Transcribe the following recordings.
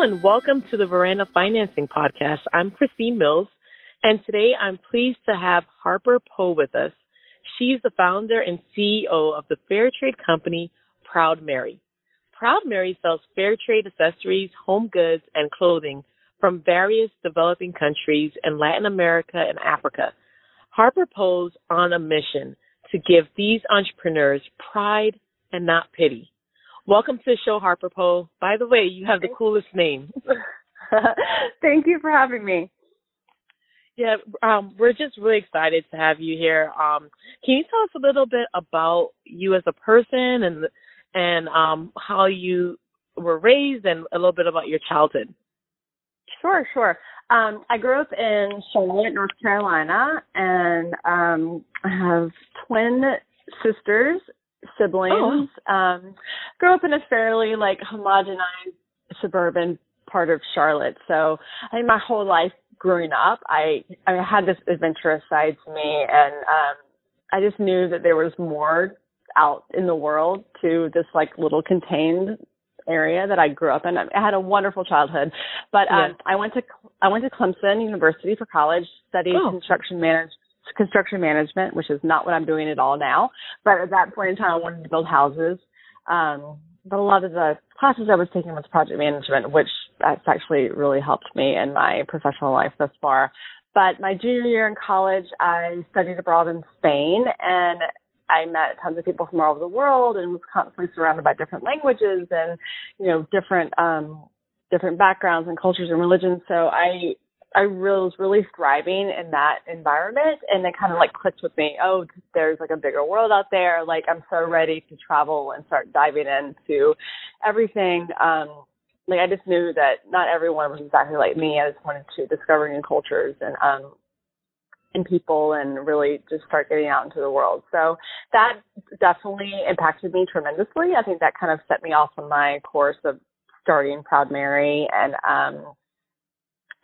Hello and welcome to the Veranda Financing Podcast. I'm Christine Mills, and today I'm pleased to have Harper Poe with us. She's the founder and CEO of the fair trade company Proud Mary. Proud Mary sells fair trade accessories, home goods, and clothing from various developing countries in Latin America and Africa. Harper Poe's on a mission to give these entrepreneurs pride and not pity. Welcome to the show, Harper Poe. By the way, you have the coolest name. Thank you for having me. Yeah, um, we're just really excited to have you here. Um, can you tell us a little bit about you as a person and and um, how you were raised and a little bit about your childhood? Sure, sure. Um, I grew up in Charlotte, North Carolina, and um, I have twin sisters, siblings. Oh. Um, grew up in a fairly like homogenized suburban part of Charlotte. So I think my whole life growing up, I I had this adventurous side to me, and um, I just knew that there was more out in the world to this like little contained area that I grew up in. I had a wonderful childhood, but um, I went to I went to Clemson University for college, studied oh. construction manage construction management, which is not what I'm doing at all now. But at that point in time, I wanted to build houses. Um, but a lot of the classes I was taking was project management, which that's actually really helped me in my professional life thus far. But my junior year in college, I studied abroad in Spain and I met tons of people from all over the world and was constantly surrounded by different languages and, you know, different, um, different backgrounds and cultures and religions. So I, I really was really thriving in that environment and it kind of like clicked with me. Oh, there's like a bigger world out there. Like I'm so ready to travel and start diving into everything. Um, like I just knew that not everyone was exactly like me. I just wanted to discover new cultures and um and people and really just start getting out into the world. So that definitely impacted me tremendously. I think that kind of set me off on my course of starting Proud Mary and um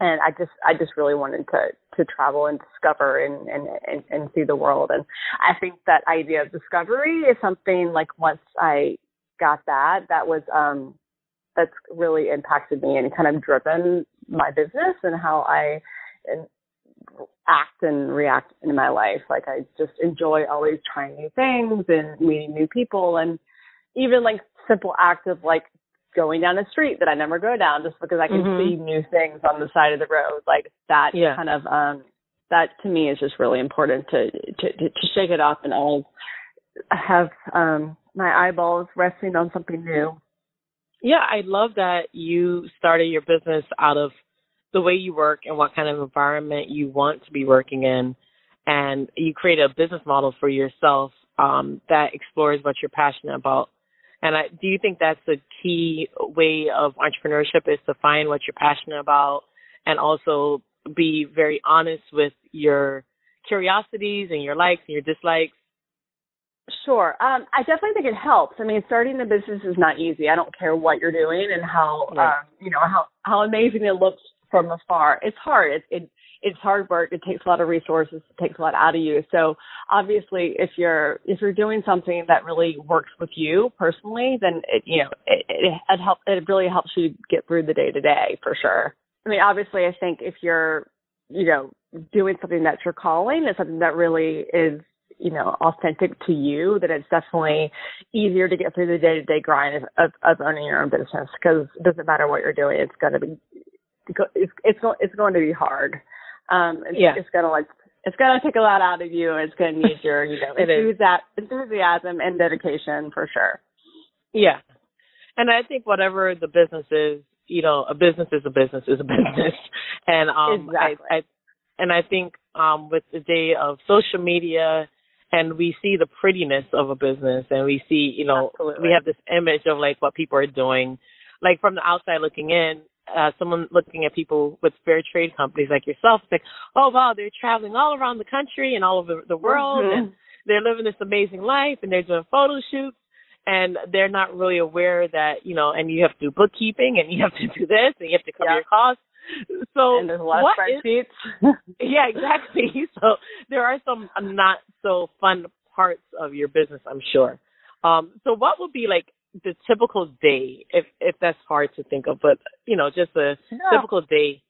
and I just I just really wanted to to travel and discover and and and, and see the world and I think that idea of discovery is something like once I got that that was um that's really impacted me and kind of driven my business and how I and act and react in my life. Like I just enjoy always trying new things and meeting new people and even like simple act of like going down a street that I never go down just because I can mm-hmm. see new things on the side of the road. Like that yeah. kind of um that to me is just really important to to to, to shake it up and always have um my eyeballs resting on something new. Yeah, I love that you started your business out of the way you work and what kind of environment you want to be working in. And you create a business model for yourself um, that explores what you're passionate about. And I, do you think that's a key way of entrepreneurship is to find what you're passionate about and also be very honest with your curiosities and your likes and your dislikes? Sure. Um, I definitely think it helps. I mean, starting a business is not easy. I don't care what you're doing and how, right. um, you know, how, how amazing it looks from afar. It's hard. It, it it's hard work. It takes a lot of resources. It takes a lot out of you. So obviously, if you're if you're doing something that really works with you personally, then it you know it it, it helps. It really helps you get through the day to day for sure. I mean, obviously, I think if you're you know doing something that's your calling, it's something that really is you know authentic to you, then it's definitely easier to get through the day to day grind of, of, of owning your own business because it doesn't matter what you're doing, it's going to be it's it's going to be hard. Um, it's, yeah. it's gonna like it's gonna take a lot out of you. It's gonna need your you know enthusiasm, enthusiasm and dedication for sure. Yeah, and I think whatever the business is, you know, a business is a business is a business, and um, exactly. I, I and I think um, with the day of social media and we see the prettiness of a business and we see you know Absolutely. we have this image of like what people are doing like from the outside looking in uh, someone looking at people with fair trade companies like yourself, like, oh wow, they're traveling all around the country and all over the world, mm-hmm. and they're living this amazing life, and they're doing photo shoots, and they're not really aware that you know, and you have to do bookkeeping, and you have to do this, and you have to cover your costs. So and there's a lot of spreadsheets. yeah, exactly. So there are some not so fun parts of your business, I'm sure. Um, so what would be like the typical day, if if that's hard to think of, but you know, just a No. typical day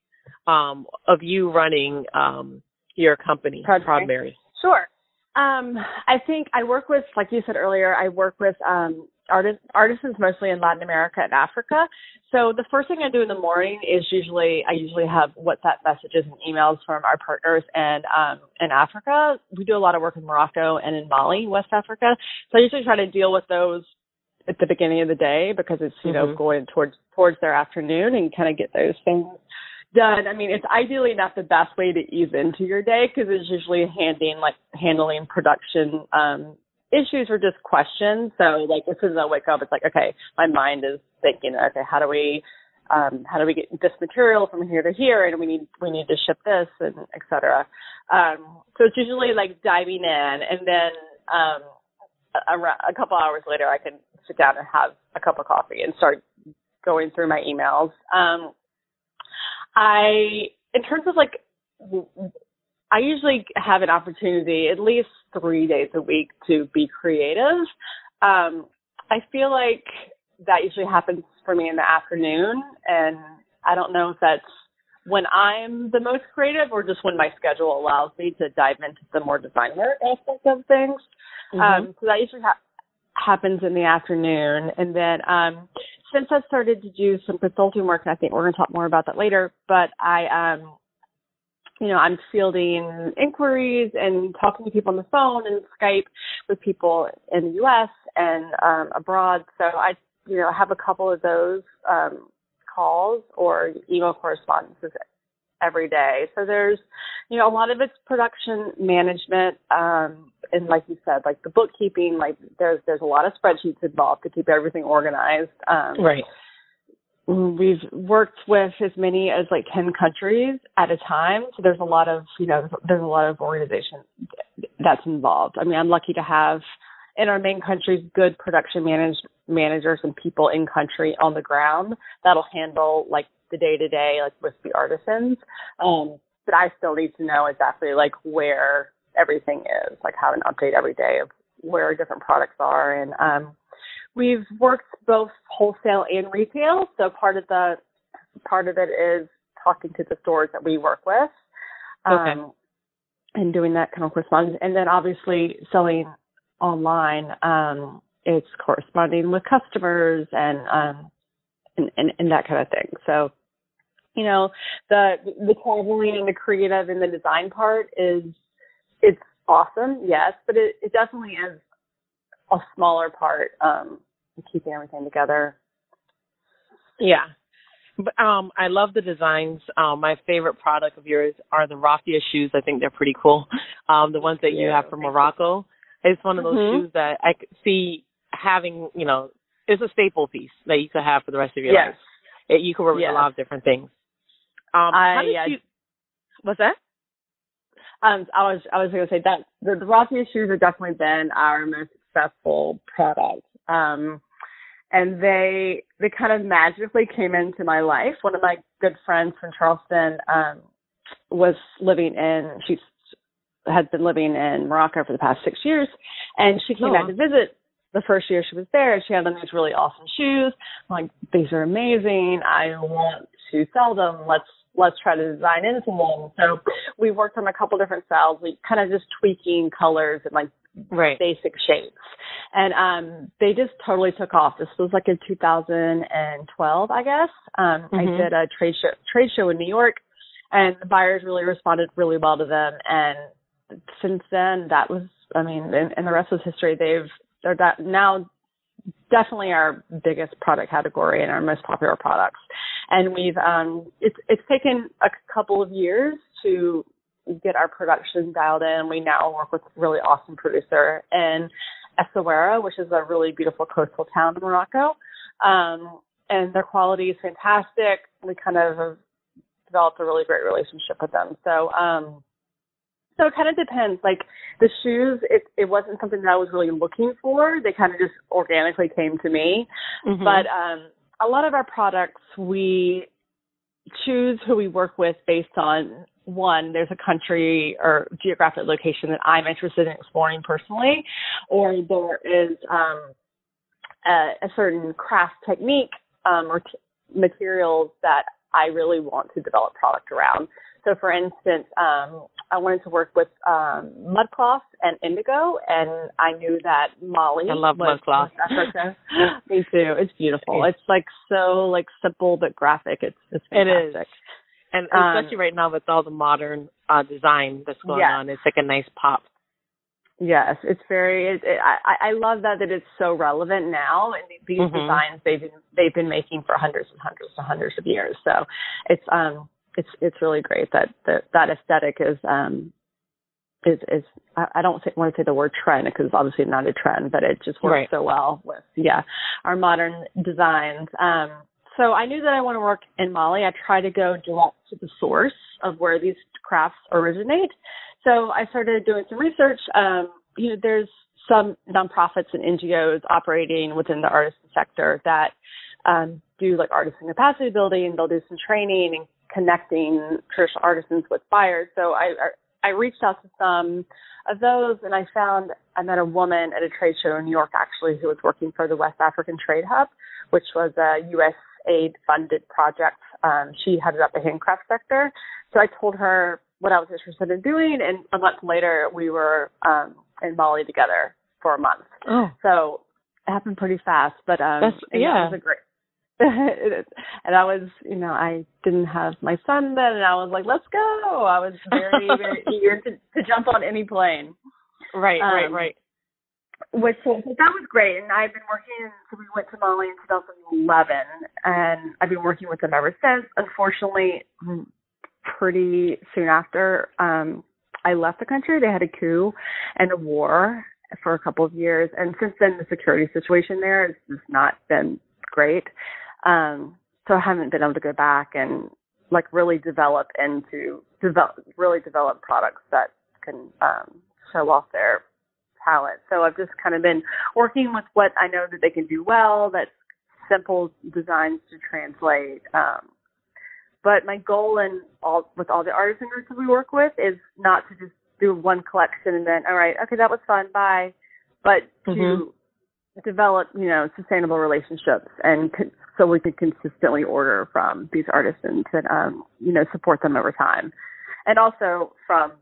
um, of you running um, your company, Proud Proud Mary. Sure. Um, I think I work with, like you said earlier, I work with um, artist, artisans mostly in Latin America and Africa. So the first thing I do in the morning is usually I usually have WhatsApp messages and emails from our partners and um, in Africa. We do a lot of work in Morocco and in Mali, West Africa. So I usually try to deal with those at the beginning of the day because it's you know Mhm. going towards towards their afternoon and kind of get those things done. I mean, it's ideally not the best way to ease into your day because it's usually handling like handling production um issues or just questions. So like as soon as I wake up, it's like okay, my mind is thinking, okay, how do we um, how do we get this material from here to here, and we need we need to ship this, and et cetera. Um, so it's usually like diving in, and then um, a, a couple hours later, I can sit down and have a cup of coffee and start going through my emails. Um, I, in terms of like, I usually have an opportunity at least three days a week to be creative. Um, I feel like that usually happens for me in the afternoon, and I don't know if that's when I'm the most creative or just when my schedule allows me to dive into the more designer aspect of things. Um, so that usually ha- happens in the afternoon. And then um, since I've started to do some consulting work, and I think we're going to talk more about that later, but I, um, you know, I'm fielding inquiries and talking to people on the phone and Skype with people in the U.S. and um, abroad. So I, you know, have a couple of those um, calls or email correspondences every day. So there's, you know, a lot of it's production management, um, and like you said, like the bookkeeping, like there's there's a lot of spreadsheets involved to keep everything organized. Um, Right. We've worked with as many as like 10 countries at a time. So there's a lot of, you know, there's a lot of organization that's involved. I mean, I'm lucky to have in our main countries good production manage, managers and people in country on the ground that'll handle like the day to day, like with the artisans. Um, but I still need to know exactly like where everything is, like have an update every day of where different products are. And, um, we've worked both wholesale and retail. So part of the, part of it is talking to the stores that we work with. Um, Okay. and doing that kind of correspondence. And then obviously selling online, um, it's corresponding with customers and, um, and, and, and that kind of thing. So, you know, the, the traveling and the creative and the design part is, it's awesome, yes, but it, it definitely is a smaller part, um, keeping everything together. Yeah. But um I love the designs. Um my favorite product of yours are the raffia shoes. I think they're pretty cool. Um the ones that you have from Morocco. It's one of those Mhm. shoes that I see having, you know, it's a staple piece that you could have for the rest of your Yes. life. It, you could wear with Yes. a lot of different things. Um I- yeah. you What's that? Um, I was I was going to say that the, the shoes have definitely been our most successful product. Um, and they they kind of magically came into my life. One of my good friends from Charleston um, was living in she's had been living in Morocco for the past six years, and she came Oh, back to visit the first year she was there. She had on these really awesome shoes. I'm like these are amazing. I want to sell them. Let's let's try to design into them. So we worked on a couple different styles. We kind of just tweaking colors and like Right. basic shapes. And um they just totally took off. This was like in 2012, I guess. Um I Mhm. did a trade show trade show in New York and the buyers really responded really well to them and since then that was I mean and, and the rest was history. They've they're now definitely our biggest product category and our most popular products. And we've um it's it's taken a couple of years to get our production dialed in. We now work with a really awesome producer in Essaouira, which is a really beautiful coastal town in Morocco. Um and their quality is fantastic. We kind of have developed a really great relationship with them. So um so it kind of depends. Like the shoes, it it wasn't something that I was really looking for. They kind of just organically came to me. Mhm. But um, a lot of our products, we choose who we work with based on one, there's a country or geographic location that I'm interested in exploring personally, or there is um, a, a certain craft technique um, or t- materials that I really want to develop product around. So, for instance, um, I wanted to work with um, mudcloth and indigo, and I knew that Mali. I love mudcloth. Africa. Me too. It's beautiful. It's like so like simple but graphic. It's it's fantastic. It is. And um, especially right now with all the modern uh design that's going yes. on, it's like a nice pop. Yes, it's very. It, it, I I love that that it's so relevant now, and these mm-hmm. designs they've been they've been making for hundreds and hundreds and hundreds of years. So it's um it's it's really great that that that aesthetic is um is is I don't want to say the word trend because it's obviously not a trend, but it just works right. so well with yeah our modern designs. Um, so I knew that I want to work in Mali. I try to go direct to the source of where these crafts originate. So I started doing some research. Um, you know, there's some nonprofits and NGOs operating within the artisan sector that um, do like artisan capacity building. They'll do some training and connecting traditional artisans with buyers. So I I reached out to some of those, and I found I met a woman at a trade show in New York actually who was working for the West African Trade Hub, which was a U.S. aid funded project. Um, she headed up the handcraft sector. So I told her what I was interested in doing, and a month later we were um, in Mali together for a month. Oh. So it happened pretty fast, but um, yeah, it was a great. and I was, you know, I didn't have my son then, and I was like, "Let's go!" I was very, very eager to, to jump on any plane. Right, um, right, right. Which so that was great, and I've been working. So we went to Mali in 2011, and I've been working with them ever since. Unfortunately, pretty soon after um I left the country, they had a coup and a war for a couple of years, and since then the security situation there has just not been great. Um, so I haven't been able to go back and like really develop into develop really develop products that can um, show off their talent. So I've just kind of been working with what I know that they can do well. That's simple designs to translate. Um, but my goal in all with all the artisan groups that we work with is not to just do one collection and then all right, okay, that was fun, bye, but to mm-hmm. Develop you know sustainable relationships and so we can consistently order from these artisans and um, you know support them over time, and also from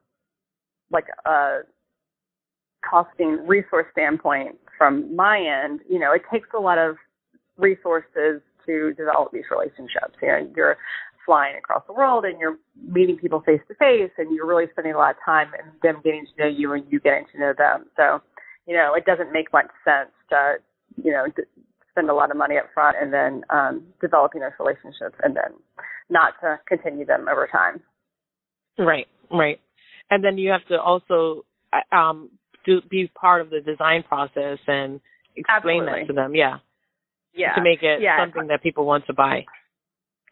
like a costing resource standpoint from my end, you know, it takes a lot of resources to develop these relationships. You know, you're flying across the world and you're meeting people face to face and you're really spending a lot of time and them getting to know you and you getting to know them. So, you know, it doesn't make much sense to, you know, spend a lot of money up front and then um, developing those relationships and then not to continue them over time. Right, right. And then you have to also uh, um, do be part of the design process and explain Absolutely. that to them. Yeah. Yeah. To make it yeah. something that people want to buy.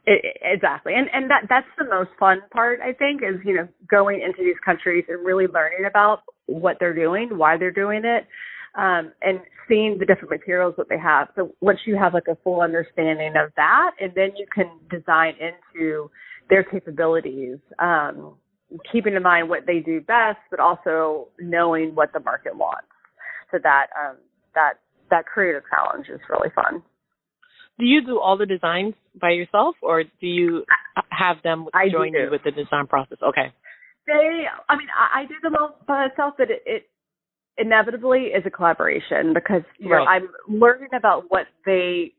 It, exactly, and and that that's the most fun part. I think is you know going into these countries and really learning about what they're doing, why they're doing it, um, and seeing the different materials that they have. So once you have like a full understanding of that, and then you can design into their capabilities, um, keeping in mind what they do best, but also knowing what the market wants. So that um, that that creative challenge is really fun do you do all the designs by yourself or do you have them I join do. you with the design process okay they i mean i, I do them all by myself but it, it inevitably is a collaboration because you know right. i'm learning about what they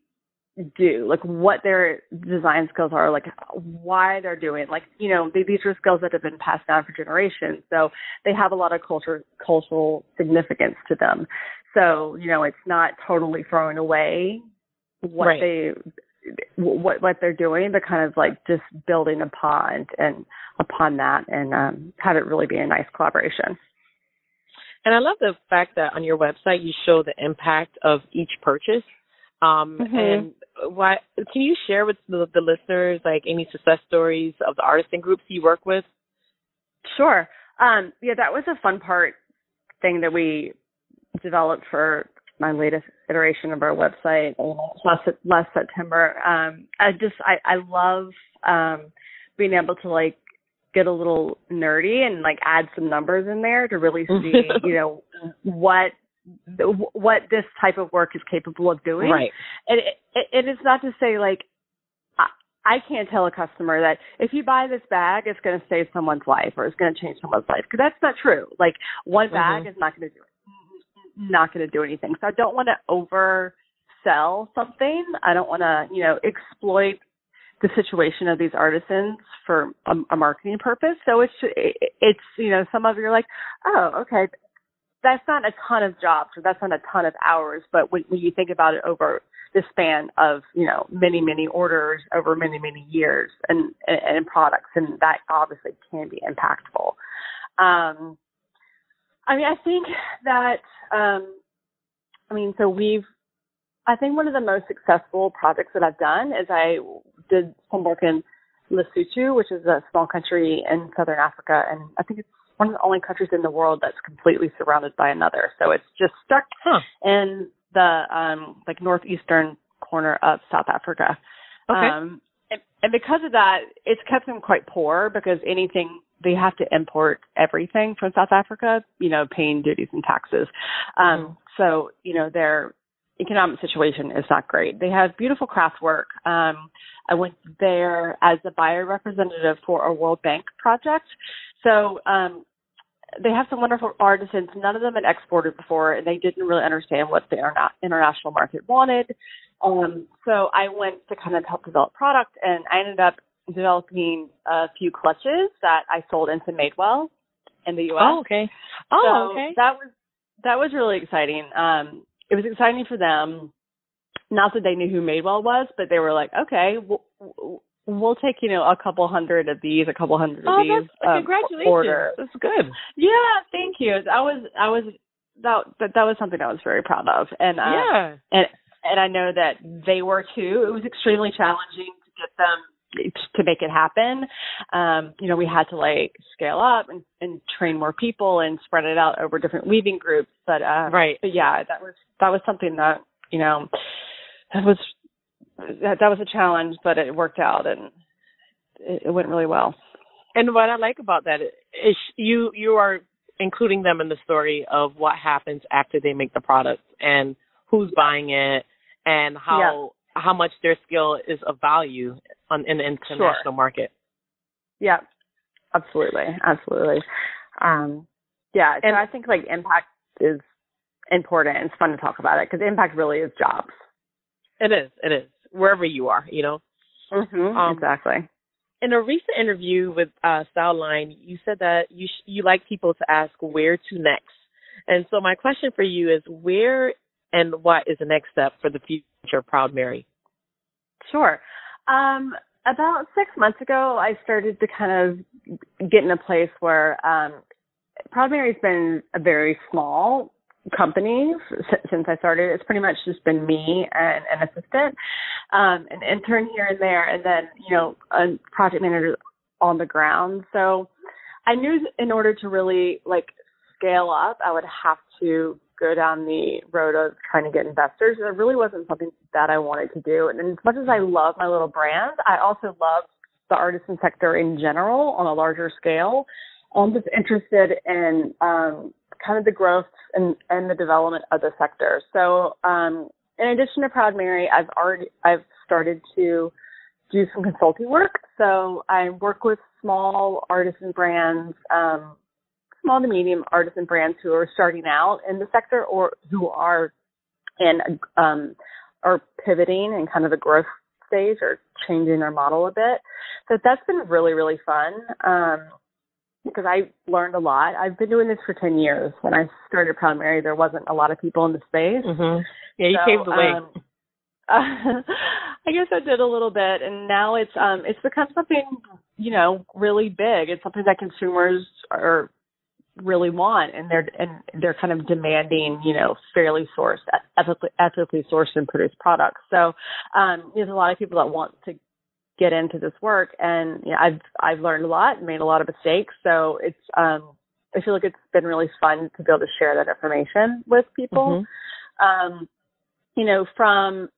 do like what their design skills are like why they're doing like you know they, these are skills that have been passed down for generations so they have a lot of culture cultural significance to them so you know it's not totally thrown away what right. they what what they're doing, but kind of like just building upon and upon that and um, have it really be a nice collaboration. And I love the fact that on your website you show the impact of each purchase. Um, mm-hmm. And why can you share with the, the listeners like any success stories of the artisan groups you work with? Sure. Um, yeah, that was a fun part thing that we developed for my latest iteration of our website last last September. Um, I just I I love um, being able to like get a little nerdy and like add some numbers in there to really see you know what what this type of work is capable of doing. Right. And it, it, it is not to say like I, can't tell a customer that if you buy this bag, it's going to save someone's life or it's going to change someone's life because that's not true. Like one bag mm-hmm. is not going to do it. Not going to do anything. So I don't want to oversell something. I don't want to, you know, exploit the situation of these artisans for a, a marketing purpose. So it's it's you know some of you are like, oh okay, that's not a ton of jobs or that's not a ton of hours, but when, when you think about it over the span of you know many many orders over many many years and and, and products, and that obviously can be impactful. Um, I mean, I think that um, I mean, so we've I think one of the most successful projects that I've done is I did some work in Lesotho, which is a small country in southern Africa, and I think it's one of the only countries in the world that's completely surrounded by another. So it's just stuck huh. in the um like northeastern corner of South Africa. Okay. Um, and, and because of that, it's kept them quite poor because anything they have to import everything from South Africa, you know, paying duties and taxes. Um, mm-hmm. So you know their economic situation is not great. They have beautiful craft work. Um, I went there as a buyer representative for a World Bank project. So um, they have some wonderful artisans. None of them had exported before, and they didn't really understand what the international market wanted. Um, so I went to kind of help develop product, and I ended up developing a few clutches that I sold into Madewell in the U.S. Oh, okay. Oh, so okay. That was that was really exciting. Um, it was exciting for them. Not that they knew who Madewell was, but they were like, okay, we'll, we'll take you know a couple hundred of these, a couple hundred oh, of these. Um, congratulations! Order. That's good. Yeah, thank you. I was I was that that that was something I was very proud of, and uh, yeah, and and I know that they were too. It was extremely challenging to get them to make it happen. Um, you know, we had to like scale up and, and train more people and spread it out over different weaving groups. But uh, right, but yeah, that was that was something that you know that was that, that was a challenge, but it worked out and it, it went really well. And what I like about that is you you are including them in the story of what happens after they make the product and who's buying it and how. How much their skill is of value on in the international sure. market. Yeah, absolutely, absolutely. Um, yeah, and so I think like impact is important. It's fun to talk about it because impact really is jobs. It is. It is wherever you are. You know. Mm-hmm, um, exactly. In a recent interview with uh, Styleline, you said that you sh- you like people to ask where to next. And so my question for you is where and what is the next step for the future Proud Mary? Sure. Um, about six months ago, I started to kind of get in a place where um, Proud Mary's been a very small company since I started. It's pretty much just been me and an assistant, um, an intern here and there, and then you know a project manager on the ground. So I knew in order to really like scale up, I would have to go down the road of trying to get investors. It really wasn't something that I wanted to do. And as much as I love my little brand, I also love the artisan sector in general on a larger scale. I'm just interested in um, kind of the growth and, and the development of the sector. So um, in addition to Proud Mary, I've already I've started to do some consulting work. So I work with small artisan brands, um, small to medium artisan brands who are starting out in the sector or who are in um, are pivoting in kind of a growth stage or changing their model a bit. So that's been really really fun. Um, because I learned a lot. I've been doing this for 10 years. When I started Proud Mary, there wasn't a lot of people in the space. Mm-hmm. Yeah, you so, paved the way. Um, I guess I did a little bit, and now it's um it's become something you know really big. It's something that consumers are really want, and they're and they're kind of demanding you know fairly sourced, ethically ethically sourced and produced products. So um there's a lot of people that want to get into this work and you know, I've I've learned a lot and made a lot of mistakes. So it's um I feel like it's been really fun to be able to share that information with people. Mm-hmm. Um, you know, from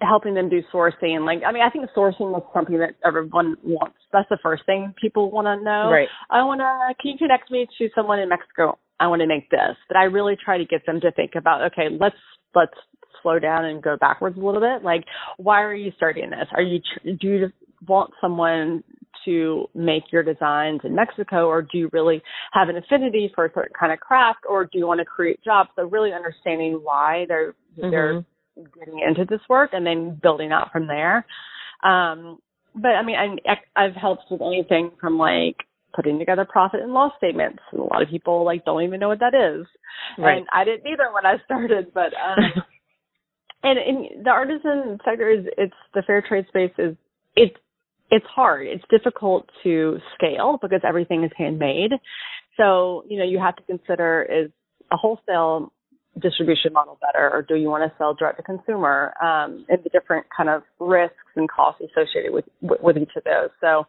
helping them do sourcing. Like, I mean, I think sourcing is something that everyone wants. That's the first thing people want to know. Right. I want to, can you connect me to someone in Mexico? I want to make this. But I really try to get them to think about, okay, let's let's slow down and go backwards a little bit. Like, why are you starting this? Are you do you just want someone to make your designs in Mexico, or do you really have an affinity for a certain kind of craft, or do you want to create jobs? So really understanding why they're mm-hmm. they're getting into this work and then building out from there. Um, but I mean, I, I've helped with anything from like putting together profit and loss statements. And a lot of people like don't even know what that is. Right. And I didn't either when I started, but um and in the artisan sector is it's the fair trade space is it's it's hard. It's difficult to scale because everything is handmade. So, you know, you have to consider is a wholesale distribution model better or do you want to sell direct to consumer um, and the different kind of risks and costs associated with with, each of those. So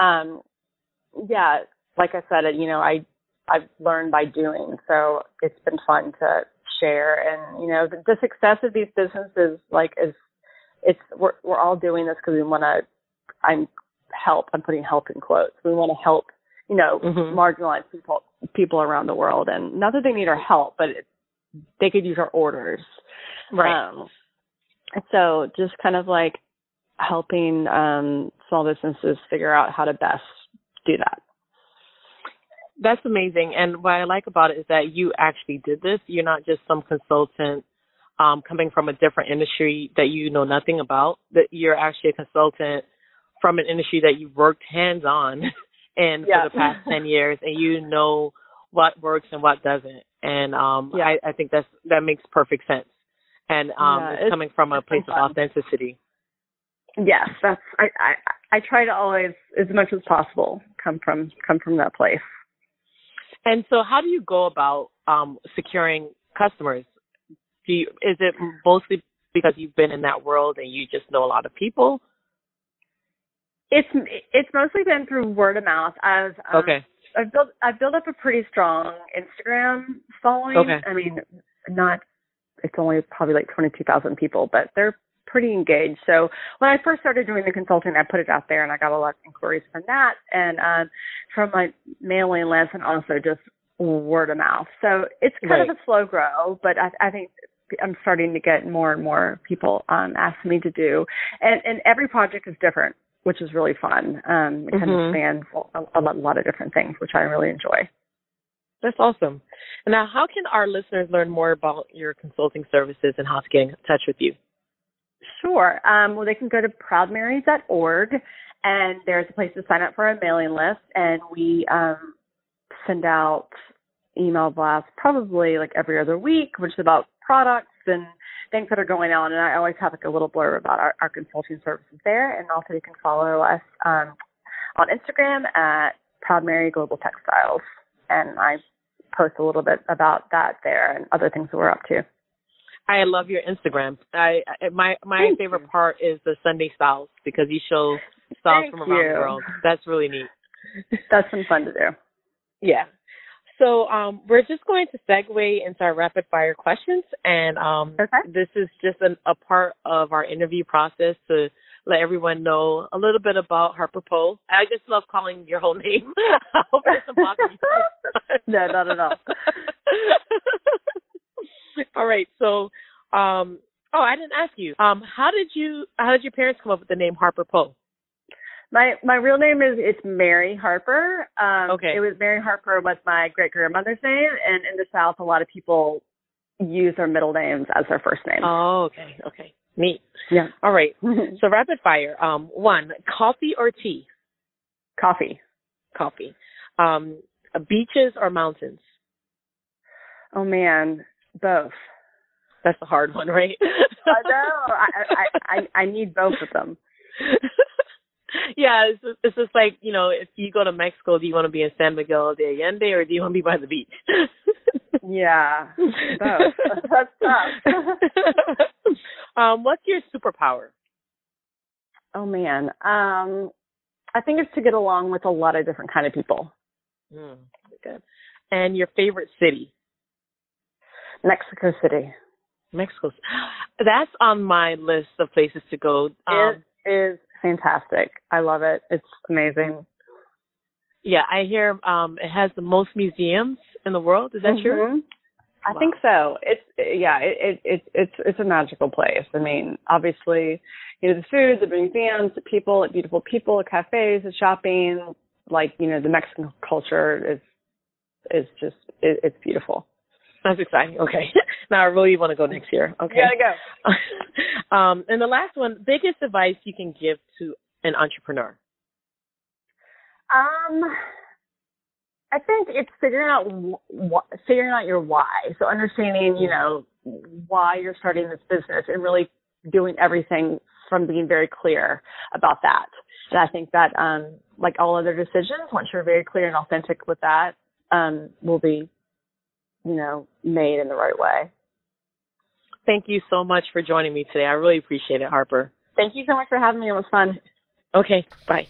um, yeah like i said you know i i've learned by doing so it's been fun to share. And you know the, the success of these businesses like is it's we're we're all doing this because we want to i'm help i'm putting help in quotes. We want to help you know mm-hmm. marginalized people people around the world. And not that they need our help but it, they could use our orders. Right. Um, so just kind of like helping um, small businesses figure out how to best do that. That's amazing. And what I like about it is that you actually did this. You're not just some consultant um, coming from a different industry that you know nothing about. That you're actually a consultant from an industry that you've worked hands on in yeah. for the past ten years, and you know what works and what doesn't and um yeah. I, I think that's that makes perfect sense. And um yeah, it's, it's, coming from a place of authenticity. Yes that's I, I i try to always as much as possible come from come from that place. And so how do you go about um securing customers? Do you is it mostly because you've been in that world and you just know a lot of people? It's it's mostly been through word of mouth i've um, okay I've built I've built up a pretty strong Instagram following. Okay. I mean, not it's only probably like twenty two thousand people, but they're pretty engaged. So when I first started doing the consulting, I put it out there, and I got a lot of inquiries from that, and um, from my mailing list, and also just word of mouth. So it's kind right. of a slow grow, but I, I think I'm starting to get more and more people um, ask me to do, and and every project is different which is really fun. Um, it mm-hmm. kind of spans a, a, lot, of different things, which I really enjoy. That's awesome. Now, how can our listeners learn more about your consulting services and how to get in touch with you? Sure. Um, well, they can go to proudmarys.org, and there's a place to sign up for our mailing list, and we um, send out email blasts probably like every other week, which is about products and things that are going on. And I always have like a little blurb about our, our consulting services there. And also you can follow us um, on Instagram at Proud Mary Global Textiles. And I post a little bit about that there and other things that we're up to. I love your Instagram. I my my Thank favorite you. part is the Sunday styles because you show styles Thank from around you. the world. That's really neat. That's been fun to do. Yeah. So um, we're just going to segue into our rapid fire questions, and um, okay. this is just an, a part of our interview process to let everyone know a little bit about Harper Poe. I just love calling your whole name. I hope it's no, not at all. all right, so um, oh, I didn't ask you. Um, how did you how did your parents come up with the name Harper Poe? My my real name is it's Mary Harper. Um, okay. It was Mary Harper was my great grandmother's name, and in the South, a lot of people use their middle names as their first name. Oh, okay, okay, neat. Yeah. All right. so rapid fire. Um, one, coffee or tea? Coffee. Coffee. Um, beaches or mountains? Oh man, both. That's a hard one, right? I know. I, I I I need both of them. yeah, it's just, it's just like you know, if you go to Mexico, do you want to be in San Miguel de Allende or do you want to be by the beach? yeah, that's tough. um, what's your superpower? Oh man, um, I think it's to get along with a lot of different kind of people. Mm, good. And your favorite city? Mexico City. Mexico. That's on my list of places to go. Um, it is fantastic. I love it. It's amazing. Yeah, I hear um, it has the most museums in the world. Is that mm-hmm. true? I wow. think so. It's yeah, it, it it it's it's a magical place. I mean, obviously, you know, the food, the museums, the people, beautiful people, the cafes, the shopping, like you know, the Mexican culture is is just it, it's beautiful. That's exciting. Okay. now I really want to go next year. Okay. Gotta go. um, and the last one, biggest advice you can give to an entrepreneur. Um, I think it's figuring out wh- figuring out your why. So understanding, you know, why you're starting this business and really doing everything from being very clear about that. And I think that, um, like all other decisions, once you're very clear and authentic with that, um, will be, you know, made in the right way. Thank you so much for joining me today. I really appreciate it, Harper. Thank you so much for having me. It was fun. Okay, bye.